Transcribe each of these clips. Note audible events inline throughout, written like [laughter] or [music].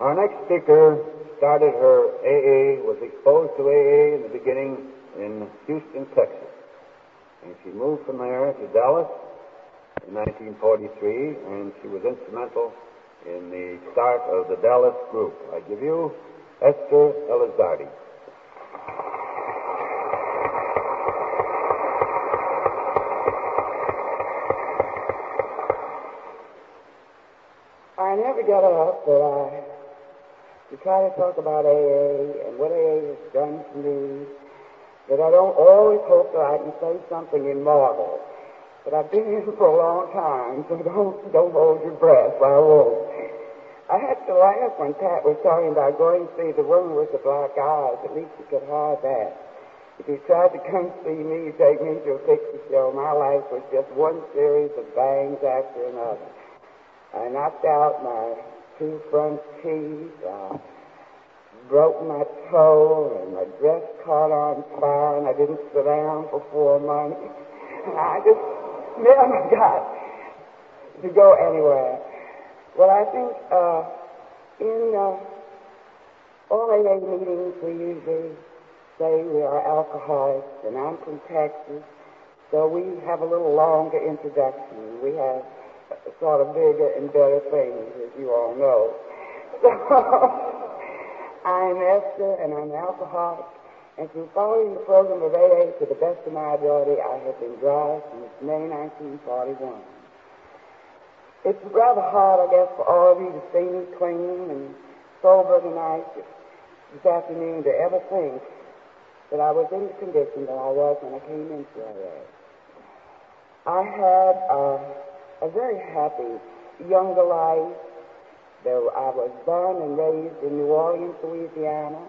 Our next speaker started her AA, was exposed to AA in the beginning in Houston, Texas. And she moved from there to Dallas in 1943, and she was instrumental in the start of the Dallas group. I give you Esther Elizardi. I never get up, but I to try to talk about AA and what AA has done for me. But I don't always hope that I can say something immortal. But I've been here for a long time, so [laughs] don't don't hold your breath. I won't. I had to laugh when Pat was talking about going to see the woman with the black eyes. At least you could hide that. If you tried to come see me, take me to a picture show, my life was just one series of bangs after another. I knocked out my two front teeth. I broke my toe, and my dress caught on fire, and I didn't sit down for four months. And I just never got to go anywhere. Well, I think uh, in uh, all AA meetings we usually say we are alcoholics, and I'm from Texas, so we have a little longer introduction. We have sort of bigger and better things, as you all know. [laughs] So I'm Esther, and I'm an alcoholic. And through following the program of AA to the best of my ability, I have been dry since May 1941. It's rather hard, I guess, for all of you to see me clean and sober tonight, this afternoon, to ever think that I was in the condition that I was when I came into AA. I had uh, a very happy younger life. Though I was born and raised in New Orleans, Louisiana.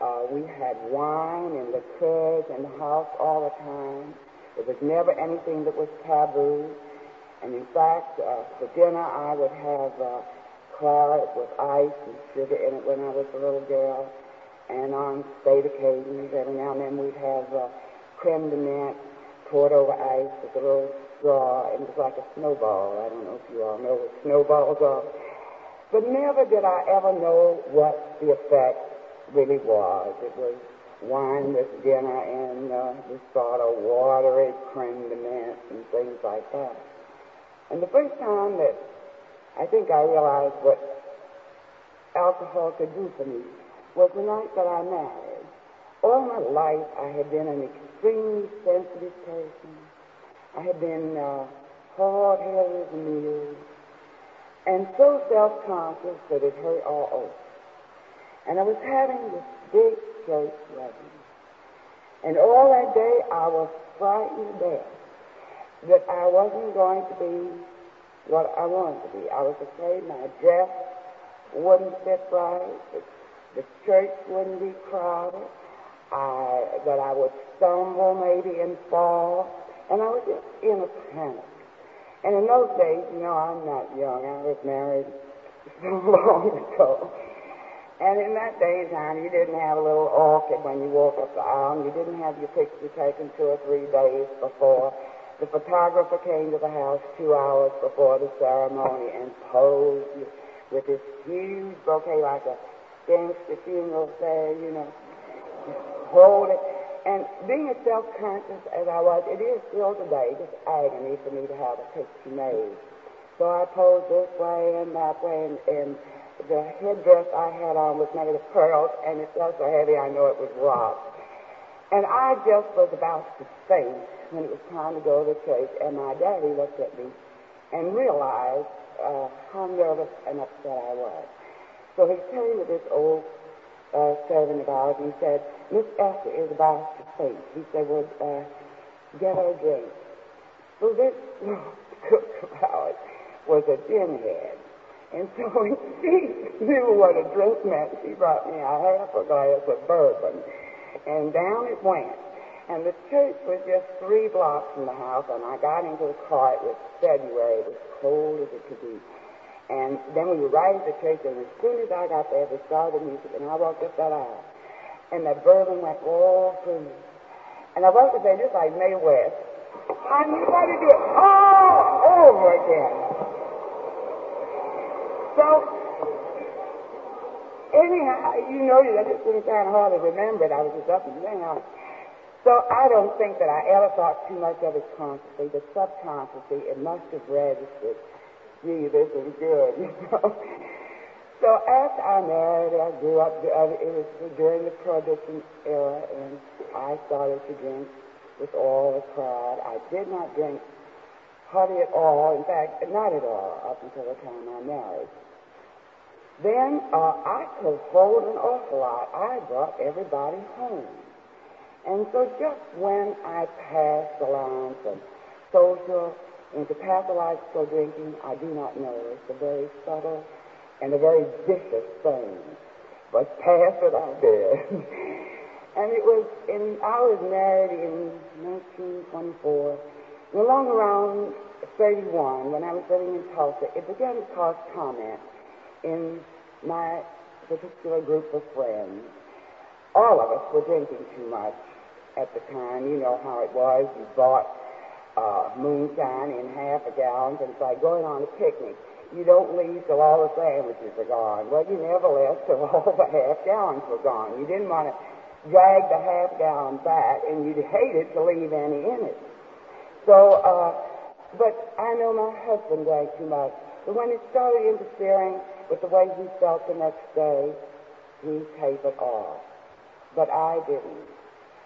Uh, we had wine and liqueurs in the house all the time. There was never anything that was taboo. And in fact, uh, for dinner I would have uh, claret with ice and sugar in it when I was a little girl. And on state occasions, every now and then we'd have uh, creme de menthe poured over ice with a little straw, and it was like a snowball. I don't know if you all know what snowballs are. But never did I ever know what the effect really was. It was wine with dinner and uh, this sort of watery creme de menthe and things like that. And the first time that I think I realized what alcohol could do for me was the night that I married. All my life I had been an extremely sensitive person. I had been uh, hard-headed mule and so self-conscious that it hurt all over. And I was having this big church wedding. And all that day I was frightened that I wasn't going to be what I wanted to be. I was afraid my dress wouldn't fit right, that the church wouldn't be crowded, I, that I would stumble maybe and fall. And I was just in a panic. And in those days, you know, I'm not young. I was married so [laughs] long ago. And in that day and time, you didn't have a little orchid when you walk up the aisle, and you didn't have your picture taken two or three days before. The photographer came to the house two hours before the ceremony and posed you with this huge bouquet like a gangster funeral fair, you know. Hold it. And being as self-conscious as I was, it is still today just agony for me to have a picture made. So I posed this way and that way, and, and the headdress I had on was made of pearls, and it was so heavy I know it was rock. And I just was about to faint when it was time to go to church, and my daddy looked at me and realized uh, how nervous and upset I was. So he turned to this old uh, servant of ours, and he said, Miss Esther is about to faint. He said, well, uh, get her a drink. So this cook of ours was a dinhead. And so [laughs] when she knew what a drink meant, she brought me a half a glass of bourbon. And down it went. And the church was just three blocks from the house, and I got into the car. It was February. It was cold as it could be. And then we arrived at the church, and as soon as I got there, they started the music, and I walked up that aisle. And that bourbon went all through me. And I walked up there just like Mae West. I knew how to do it all over again. So, anyhow, you notice I just kind of hardly remember it. I was just up and down. So I don't think that I ever thought too much of it consciously, but subconsciously it must have registered. Gee, this is good, [laughs] you know. So after I married, I grew up. It was during the Prohibition era, and I started to drink with all the crowd. I did not drink hardly at all. In fact, not at all up until the time I married. Then uh, I could hold an awful lot. I brought everybody home. And so just when I passed the line from social into pathological drinking, I do not know. It's a very subtle and a very vicious thing. But pass it, I did. [laughs] and it was in, I was married in 1924. And along around 31, when I was living in Tulsa, it began to cause comment in my particular group of friends. All of us were drinking too much at the time. You know how it was. You bought uh, moonshine in half a gallon, and it's like going on a picnic. You don't leave till all the sandwiches are gone. Well, you never left till [laughs] all the half gallons were gone. You didn't want to drag the half gallon back, and you'd hated to leave any in it. So, uh, but I know my husband drank too much. But when it started interfering with the way he felt the next day, he tapered off. But I didn't.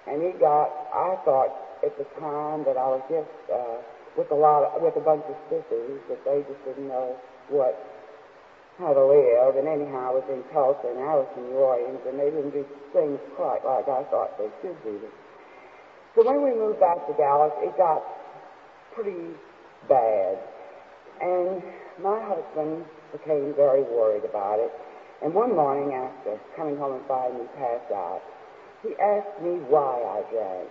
And he got, I thought at the time that I was just uh, with a lot of, with a bunch of sissies that they just didn't know what, how to live. And anyhow, I was in Tulsa and was in New and they didn't do things quite like I thought they should do. So when we moved back to Dallas, it got pretty bad. And my husband became very worried about it. And one morning after coming home and finding me passed out, he asked me why I drank.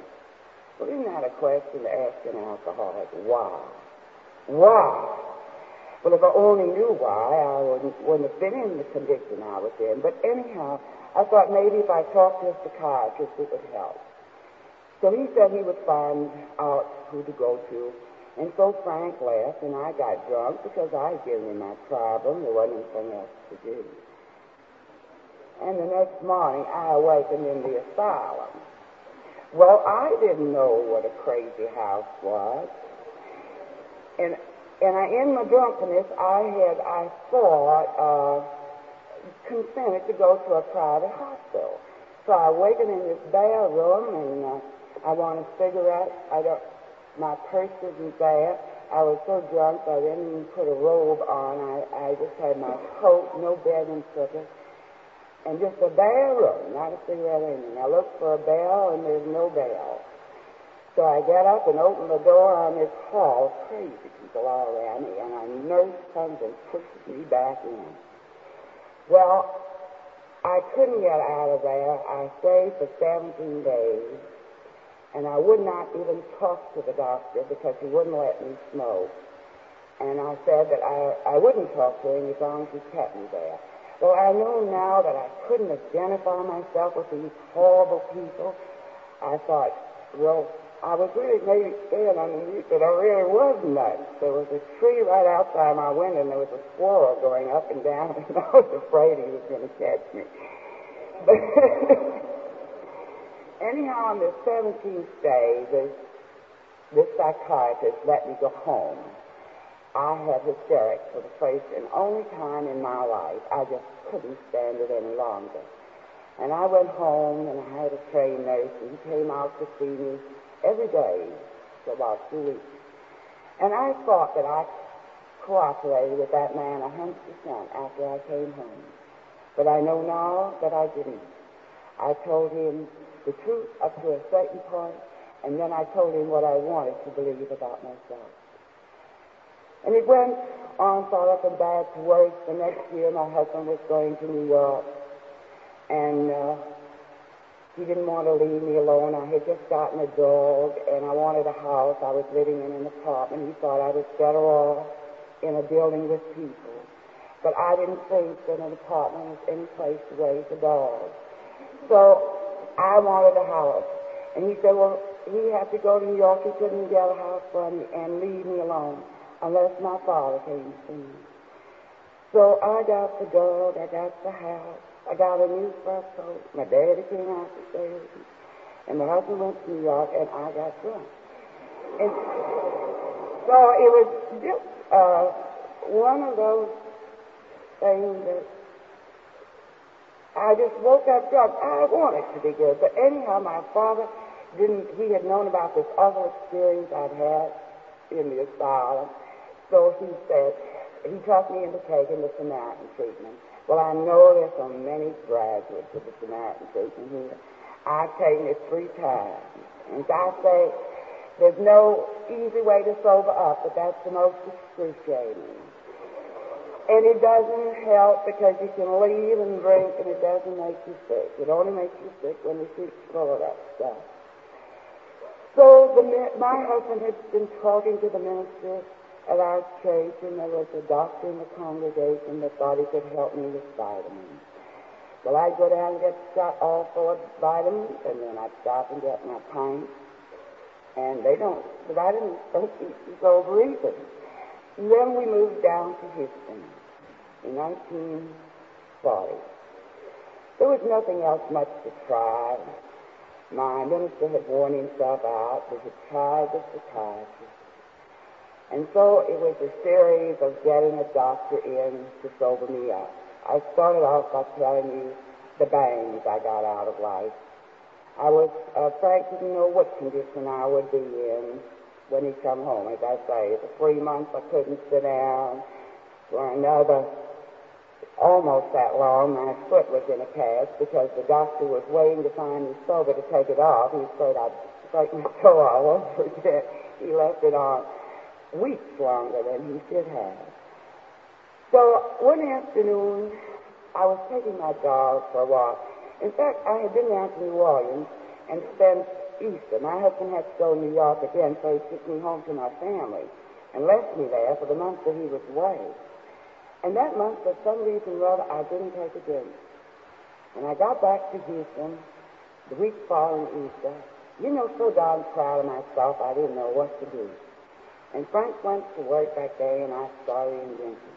Well, isn't that a question to ask an alcoholic? Why? Why? Well, if I only knew why, I wouldn't, wouldn't have been in the condition I was in. But anyhow, I thought maybe if I talked to a psychiatrist, it would help. So he said he would find out who to go to. And so Frank left, and I got drunk because I had given him my problem. There wasn't anything else to do. And the next morning, I awakened in the asylum. Well, I didn't know what a crazy house was. And, and I, in my drunkenness, I had, I thought, uh, consented to go to a private hospital. So I awakened in this bare room, and uh, I want a cigarette. I don't, my purse isn't there. I was so drunk I didn't even put a robe on. I, I just had my coat, no bed and slippers and just a bare room, not a cigarette or anything. I looked for a bell, and there's no bell. So I get up and open the door on this hall. Crazy people all around me, and I nurse comes and pushes me back in. Well, I couldn't get out of there. I stayed for 17 days, and I would not even talk to the doctor because he wouldn't let me smoke. And I said that I, I wouldn't talk to him as long as he kept me there. Well, I know now that I couldn't identify myself with these horrible people. I thought, well, I was really maybe scared underneath that I really was nuts. There was a tree right outside my window, and there was a squirrel going up and down, [laughs] and I was afraid he was going to catch me. But [laughs] anyhow, on the 17th day, this, this psychiatrist let me go home. I had hysterics for the first and only time in my life. I just couldn't stand it any longer. And I went home and I had a trained nurse and he came out to see me every day for about two weeks. And I thought that I cooperated with that man a hundred percent after I came home. But I know now that I didn't. I told him the truth up to a certain point, and then I told him what I wanted to believe about myself. And it went on far from bad to worse. The next year, my husband was going to New York, and uh, he didn't want to leave me alone. I had just gotten a dog, and I wanted a house. I was living in an apartment. He thought I was better off in a building with people. But I didn't think that an apartment was any place to raise a dog. So I wanted a house. And he said, well, he had to go to New York. He couldn't get a house for me and leave me alone unless my father came to see me. So I got the dog, I got the house, I got a new fur coat. My daddy came out to stay with me. And my husband went to New York, and I got drunk. And so it was just uh, one of those things that I just woke up drunk. I wanted to be good. But anyhow, my father didn't, he had known about this awful experience I'd had in the asylum. So he said, he talked me into taking the Samaritan treatment. Well, I know there's so many graduates of the Samaritan treatment here. I've taken it three times. And I say, there's no easy way to sober up, but that's the most excruciating. And it doesn't help because you can leave and drink and it doesn't make you sick. It only makes you sick when the sheep's full of that stuff. So the, my husband had been talking to the minister at our church, and there was a doctor in the congregation that thought he could help me with vitamins. Well, I'd go down and get shot all full of vitamins, and then I'd stop and get my pint. And they don't, the vitamins don't keep you sober either. And then we moved down to Houston in 1940. There was nothing else much to try. My minister had worn himself out. We had tried the psychiatrist. And so it was a series of getting a doctor in to sober me up. I started off by telling you the bangs I got out of life. I was uh, Frank didn't know what condition I would be in when he come home. As I say, for three months I couldn't sit down. For another almost that long, my foot was in a cast because the doctor was waiting to find me sober to take it off. He said I'd break my toe all [laughs] over again. He left it on weeks longer than he should have. So one afternoon, I was taking my dog for a walk. In fact, I had been down to New Orleans and spent Easter. My husband had to go to New York again, so he took me home to my family and left me there for the month that he was away. And that month, for some reason or other, I didn't take a drink. And I got back to Houston the week following Easter. You know, so darn proud of myself, I didn't know what to do. And Frank went to work that day, and I started in drinking.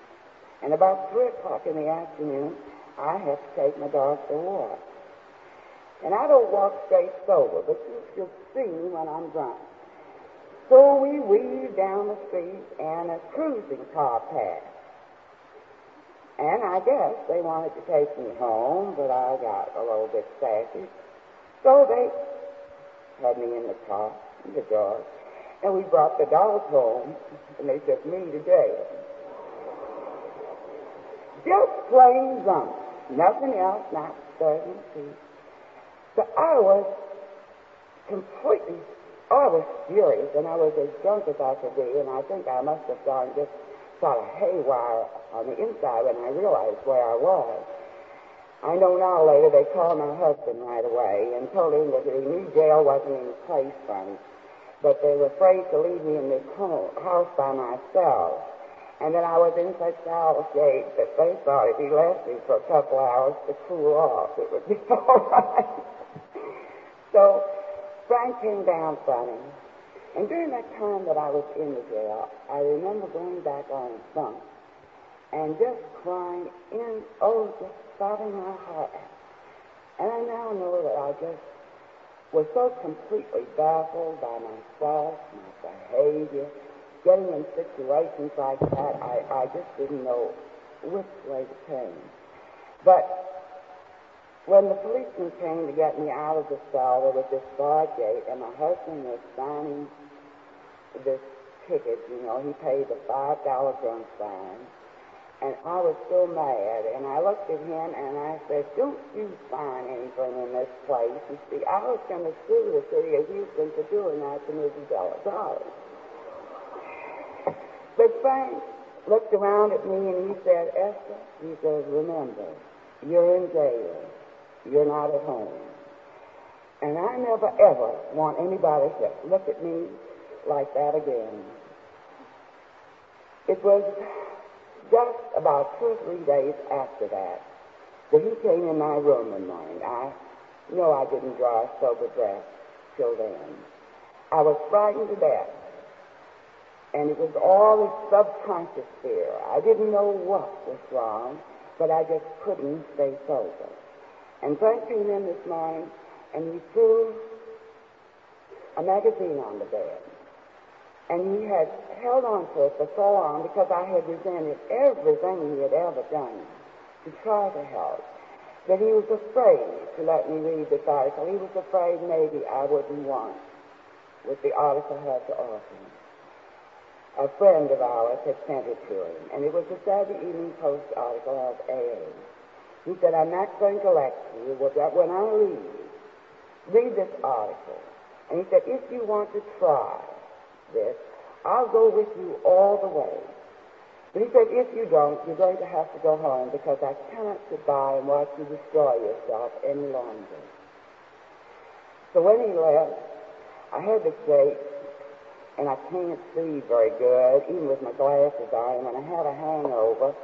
And about 3 o'clock in the afternoon, I had to take my dog for a walk. And I don't walk straight sober, but you should see me when I'm drunk. So we weaved down the street, and a cruising car passed. And I guess they wanted to take me home, but I got a little bit sassy. So they had me in the car, in the dog, and we brought the dog home, and they took me to jail. Just plain drunk. Nothing else, not stirring feet. So I was completely, I was furious, and I was as drunk as I could be, and I think I must have gone just sort of haywire on the inside when I realized where I was. I know now later they called my husband right away and told him that he knew jail wasn't in place for me, but they were afraid to leave me in this home, house by myself. And then I was in such foul shape that they thought if he left me for a couple hours to cool off, it would be [laughs] all right. so Frank came down him. And during that time that I was in the jail, I remember going back on bunk and just crying in, oh, just sobbing my heart out. And I now know that I just was so completely baffled by myself, my behavior, getting in situations like that, I, I just didn't know which way to turn. But when the policeman came to get me out of the cell, there was this bar gate, and my husband was signing this ticket. You know, he paid the five dollar drunk fine, and I was so mad. And I looked at him and I said, "Don't you find anything in this place?" You see, I was going to sue the city of Houston for doing that to Mrs. Delatare. But Frank looked around at me and he said, Esther, he says, remember, you're in jail. You're not at home. And I never ever want anybody to look at me like that again. It was just about two or three days after that that he came in my room one morning. I know I didn't draw a sober breath till then. I was frightened to death and it was all this subconscious fear. I didn't know what was wrong, but I just couldn't stay sober. And Frank came in this morning and he threw a magazine on the bed. And he had held on to it for so long because I had resented everything he had ever done to try to help that he was afraid to let me read this article. He was afraid maybe I wouldn't want what the article had to offer. A friend of ours had sent it to him, and it was a Saturday Evening Post article of AA. He said, I'm not going to lecture you, but when I leave, read this article. And he said, if you want to try this, I'll go with you all the way. But he said, if you don't, you're going to have to go home because I cannot sit by and watch you destroy yourself any longer. So when he left, I had this gate, and I can't see very good, even with my glasses on. And when I have a hangover,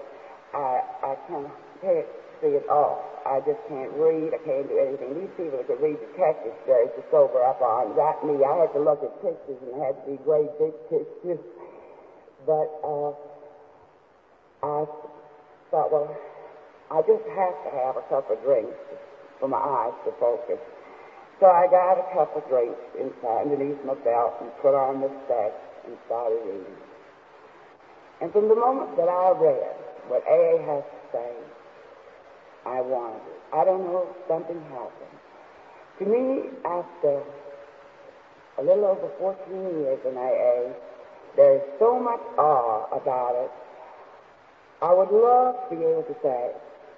I, I can't, can't see it off. I just can't read. I can't do anything. These people that could read detective stories to sober up on got me. I had to look at pictures, and had to be great big pictures. But, uh, I thought, well, I just have to have a cup of drinks for my eyes to focus. So I got a cup of drinks inside underneath my belt and put on the specs and started reading. And from the moment that I read what AA has to say, I wanted it. I don't know, something happened. To me, after a little over 14 years in AA, there's so much awe about it I would love to be able to say,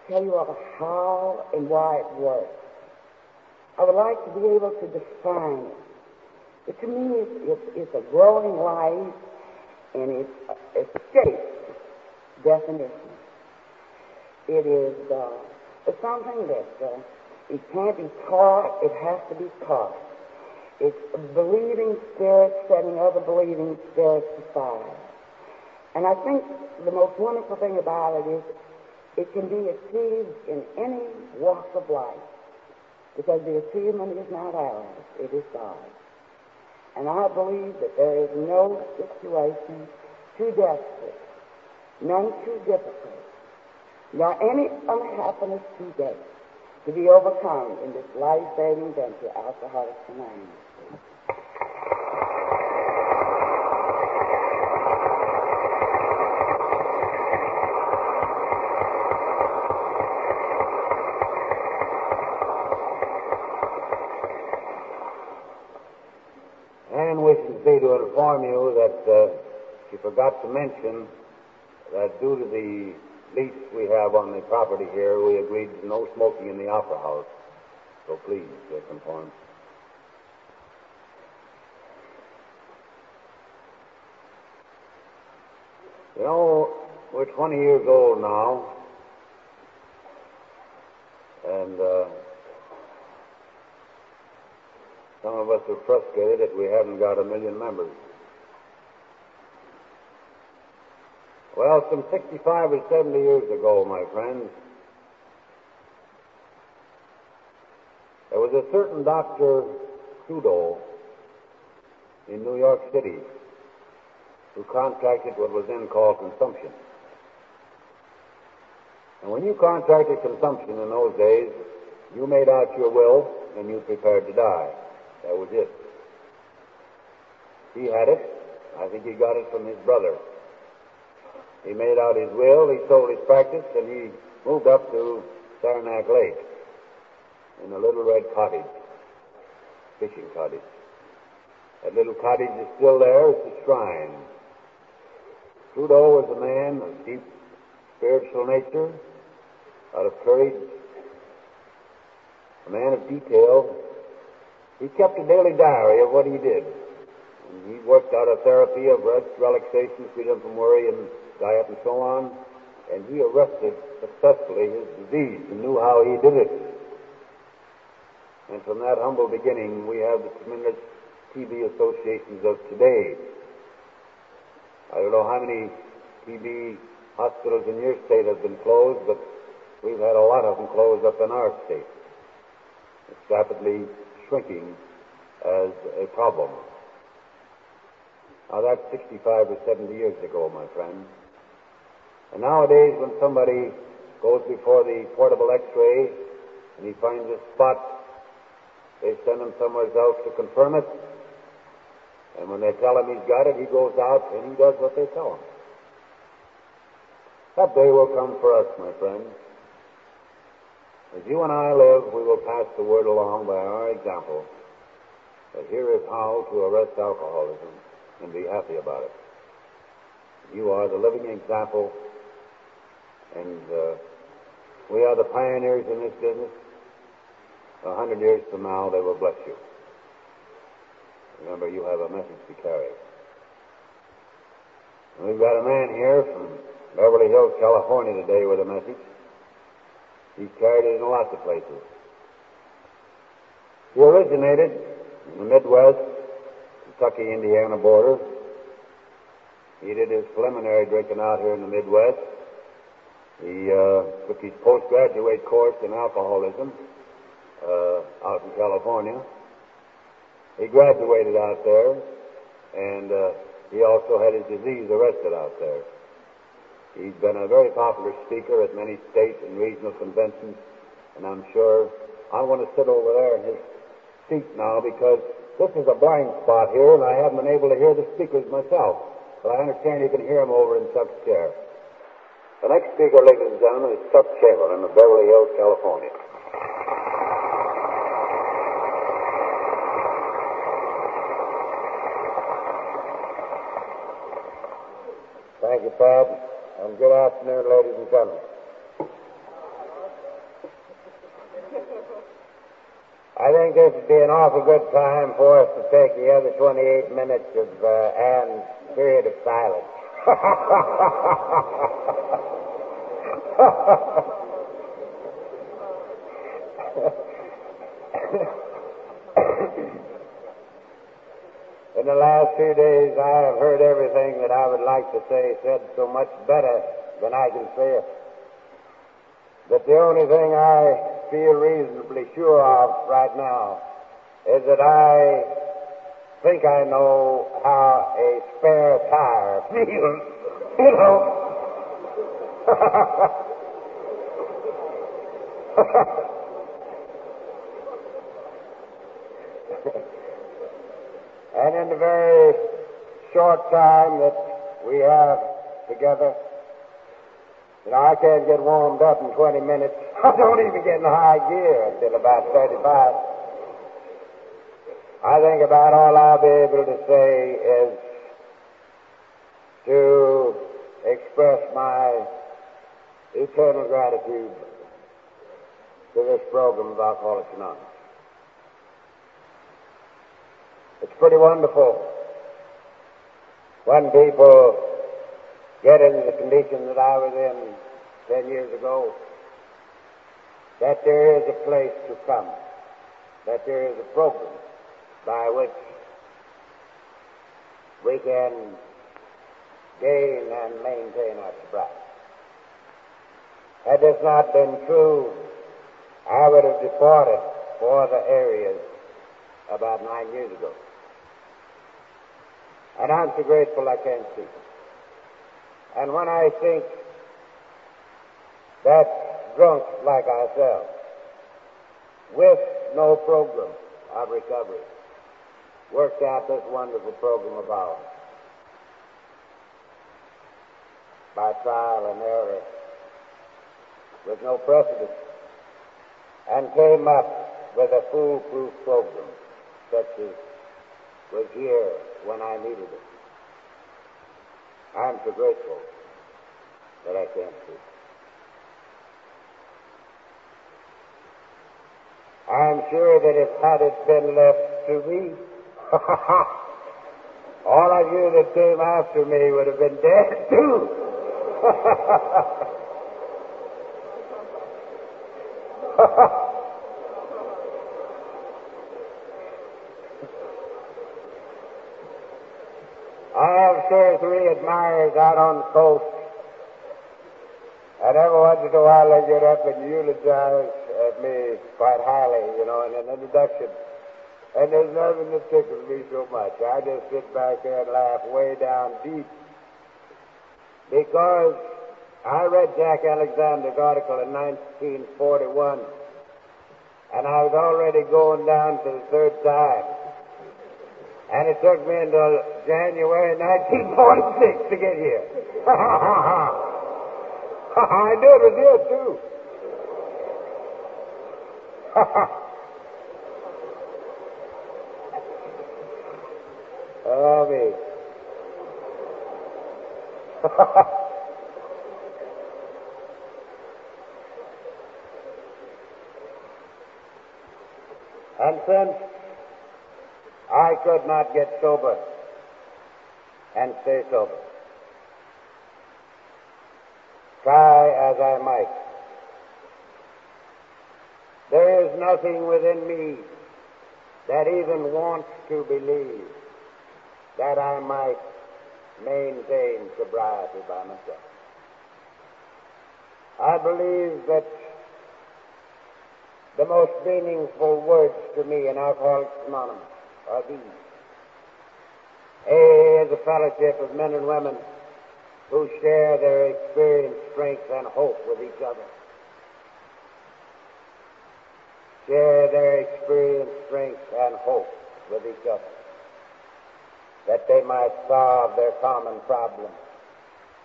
tell you all how and why it works. I would like to be able to define it. But to me, it's, it's, it's a growing life and it's a escaped definition. It is uh, it's something that uh, it can't be taught, it has to be taught. It's believing spirit setting other believing spirits aside. And I think the most wonderful thing about it is it can be achieved in any walk of life because the achievement is not ours, it is God's. And I believe that there is no situation too desperate, none too difficult, nor any unhappiness today to be overcome in this life-saving venture, Alcoholics Anonymous. Ann wishes me to inform you that uh, she forgot to mention that due to the lease we have on the property here, we agreed to no smoking in the opera house. So please, uh, conform. You know, we're 20 years old now, and uh, some of us are frustrated that we haven't got a million members. Well, some 65 or 70 years ago, my friends, there was a certain Dr. Trudeau in New York City who contracted what was then called consumption. And when you contracted consumption in those days, you made out your will and you prepared to die. That was it. He had it. I think he got it from his brother. He made out his will, he sold his practice, and he moved up to Saranac Lake in a little red cottage, fishing cottage. That little cottage is still there. It's a shrine. Trudeau was a man of deep spiritual nature, out of courage, a man of detail, he kept a daily diary of what he did. And he worked out a therapy of rest, relaxation, freedom from worry, and diet, and so on. And he arrested successfully his disease and knew how he did it. And from that humble beginning, we have the tremendous TB associations of today. I don't know how many TB hospitals in your state have been closed, but we've had a lot of them closed up in our state. It's rapidly shrinking as a problem. Now that's 65 or 70 years ago, my friend. And nowadays, when somebody goes before the portable X-ray and he finds a spot, they send him somewhere else to confirm it. And when they tell him he's got it, he goes out and he does what they tell him. That day will come for us, my friends. As you and I live, we will pass the word along by our example that here is how to arrest alcoholism and be happy about it. You are the living example, and uh, we are the pioneers in this business. A hundred years from now, they will bless you. Remember, you have a message to carry. And we've got a man here from Beverly Hills, California today with a message. He's carried it in lots of places. He originated in the Midwest, Kentucky, Indiana border. He did his preliminary drinking out here in the Midwest. He uh, took his postgraduate course in alcoholism uh, out in California. He graduated out there, and uh, he also had his disease arrested out there. He's been a very popular speaker at many state and regional conventions, and I'm sure I want to sit over there in his seat now because this is a blind spot here, and I haven't been able to hear the speakers myself. But I understand you can hear them over in Chuck's chair. The next speaker, ladies and gentlemen, is Chuck Chamberlain of Beverly Hills, California. Thank you, Pat and good afternoon, ladies and gentlemen. I think this would be an awful good time for us to take the other 28 minutes of uh, Anne's period of silence. [laughs] In the last few days, I have heard everything that I would like to say said so much better than I can say it. But the only thing I feel reasonably sure of right now is that I think I know how a spare tire feels. You know. [laughs] And in the very short time that we have together, you know, I can't get warmed up in 20 minutes. [laughs] I don't even get in high gear until about 35. I think about all I'll be able to say is to express my eternal gratitude to this program of Alcoholics Anonymous. It's pretty wonderful when people get into the condition that I was in ten years ago, that there is a place to come, that there is a program by which we can gain and maintain our sobriety. Had this not been true, I would have departed for the areas about nine years ago. And I'm so grateful I can't see. And when I think that drunks like ourselves, with no program of recovery, worked out this wonderful program of ours by trial and error with no precedent and came up with a foolproof program such as was here when I needed it. I'm so grateful that I can't see. I'm sure that if had it been left to me, [laughs] all of you that came after me would have been dead too. I have two or three admirers out on the coast. And every once in a while they get up and eulogize at me quite highly, you know, in an introduction. And there's nothing that tickles me so much. I just sit back there and laugh way down deep. Because I read Jack Alexander's article in 1941 And I was already going down for the third time. And it took me until January 1946 to get here. [laughs] I knew it was here too. [laughs] oh, me. [laughs] and since I could not get sober and stay sober, try as I might, there is nothing within me that even wants to believe that I might maintain sobriety by myself. I believe that the most meaningful words to me in Alcoholics Anonymous are these. A is a fellowship of men and women who share their experience, strength, and hope with each other. Share their experience, strength, and hope with each other that they might solve their common problems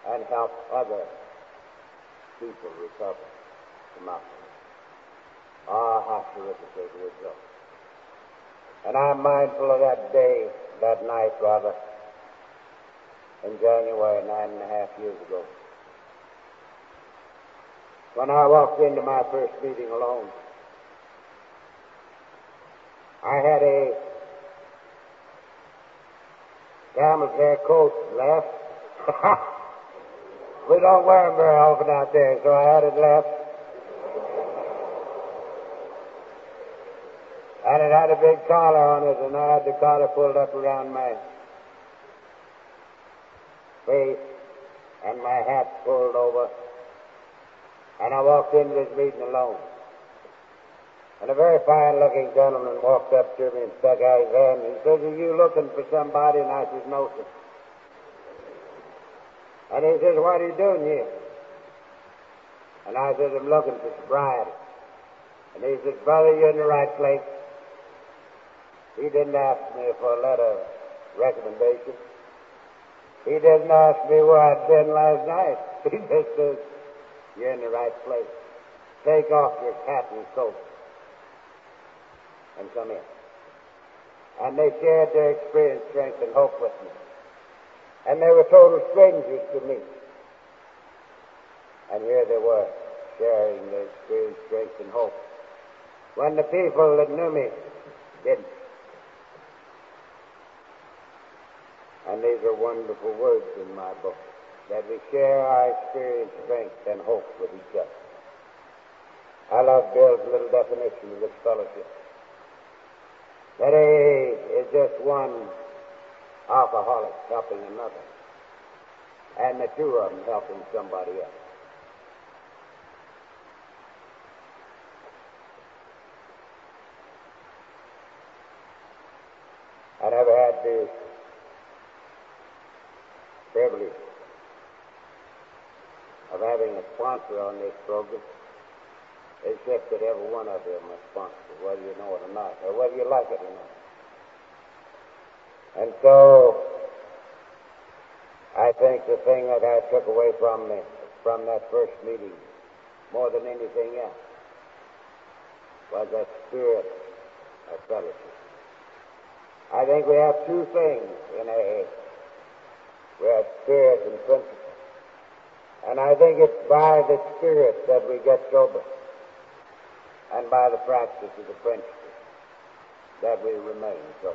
and help other people recover from alcohol. Ah, how terrific it would go. And I'm mindful of that day, that night rather, in January nine and a half years ago. When I walked into my first meeting alone, I had a camel's hair coat left. we don't wear them very often out there, so I had it left. And it had a big collar on it, and I had the collar pulled up around my face, and my hat pulled over. And I walked into this meeting alone. And a very fine looking gentleman walked up to me and stuck out his hand. He says, Are you looking for somebody? And I says, No, sir. And he says, What are you doing here? And I said, I'm looking for sobriety. And he says, Brother, you're in the right place. He didn't ask me for a letter of recommendation. He didn't ask me where I'd been last night. [laughs] He just says, You're in the right place. Take off your hat and coat and come in. And they shared their experience, strength, and hope with me. And they were total strangers to me. And here they were, sharing their experience, strength, and hope. When the people that knew me didn't. And these are wonderful words in my book, that we share our experience, strength, and hope with each other. I love Bill's little definition of this fellowship. That AA is just one alcoholic helping another, and the two of them helping somebody else. I never had the privilege of having a sponsor on this program that every one of them responsible, whether you know it or not, or whether you like it or not. And so, I think the thing that I took away from me, from that first meeting, more than anything else, was that spirit of fellowship. I think we have two things in AA. We have spirit and principle. And I think it's by the spirit that we get sober and by the practice of the principle that we remain so.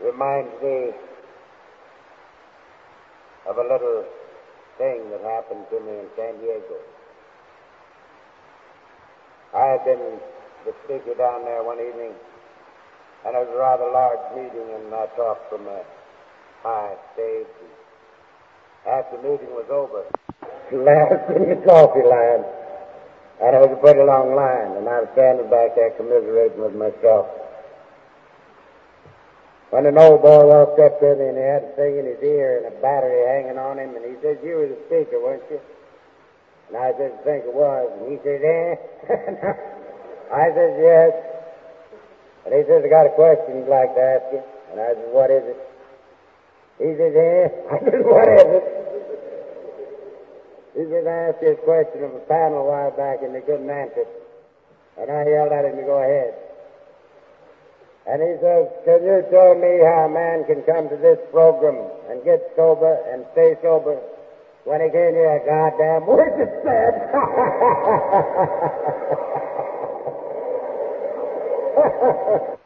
Reminds me of a little thing that happened to me in San Diego. I had been the speaker down there one evening, and it was a rather large meeting, and I talked from a high stage. After the meeting was over, last in the coffee line. And it was a pretty long line, and I was standing back there commiserating with myself. When an old boy walked up to me and he had a thing in his ear and a battery hanging on him, and he said, You were the speaker, weren't you? And I said, I think it was. And he said, eh? [laughs] I said, yes. And he says, I got a question I'd like to ask you. And I said, what is it? He says, eh? [laughs] I said, what is it? He I asked this question of a panel a while back and they couldn't answer it. And I yelled at him to go ahead. And he says, Can you tell me how a man can come to this program and get sober and stay sober when he can't hear a goddamn word that's said? [laughs]